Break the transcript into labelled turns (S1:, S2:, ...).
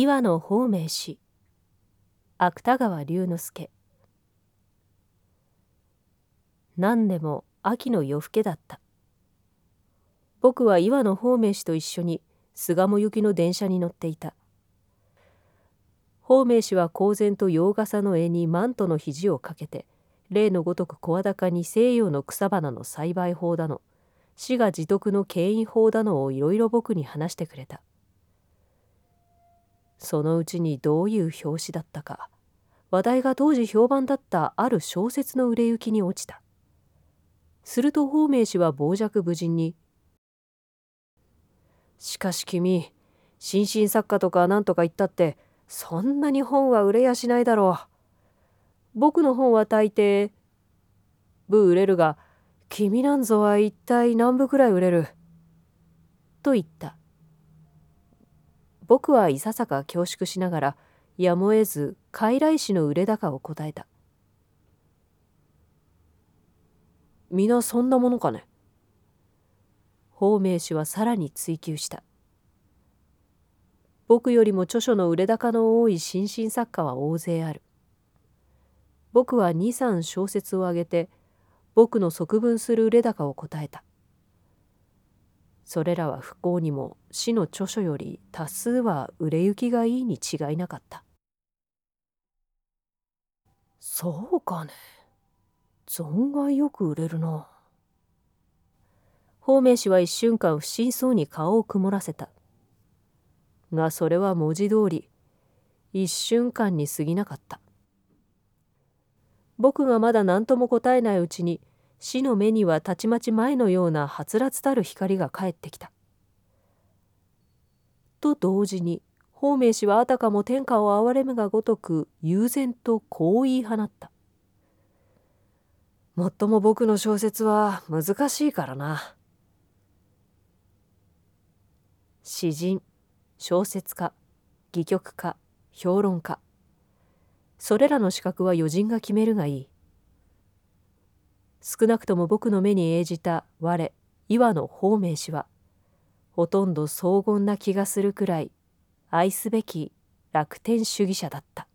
S1: 岩野方明氏。芥川龍之介。何でも秋の夜更けだった。僕は岩野方明氏と一緒に巣鴨行きの電車に乗っていた。方明氏は公然と洋傘の絵にマントの肘をかけて例のごとく声高に西洋の草花の栽培法だの市が自得の牽引法だのをいろいろ僕に話してくれた。そのうちにどういう表紙だったか話題が当時評判だったある小説の売れ行きに落ちたすると方明氏は傍若無人に「しかし君新進作家とか何とか言ったってそんなに本は売れやしないだろう。僕の本は大抵部売れるが君なんぞは一体何部くらい売れる?」と言った。僕はいささか恐縮しながらやむを得ず傀儡師の売れ高を答えた。皆そんなものかね。方明氏はさらに追求した。僕よりも著書の売れ高の多い新進作家は大勢ある。僕は23小説を挙げて僕の側分する売れ高を答えた。それらは不幸にも死の著書より多数は売れ行きがいいに違いなかった。そうかね。存外よく売れるな。方明氏は一瞬間不審そうに顔を曇らせた。がそれは文字通り一瞬間に過ぎなかった。僕がまだ何とも答えないうちに死の目にはたちまち前のようなはつらつたる光が返ってきた。と同時に方明氏はあたかも天下を憐れむがごとく悠然とこう言い放った。もっとも僕の小説は難しいからな。詩人小説家戯曲家評論家それらの資格は余人が決めるがいい。少なくとも僕の目に映じた我岩の方明氏はほとんど荘厳な気がするくらい愛すべき楽天主義者だった。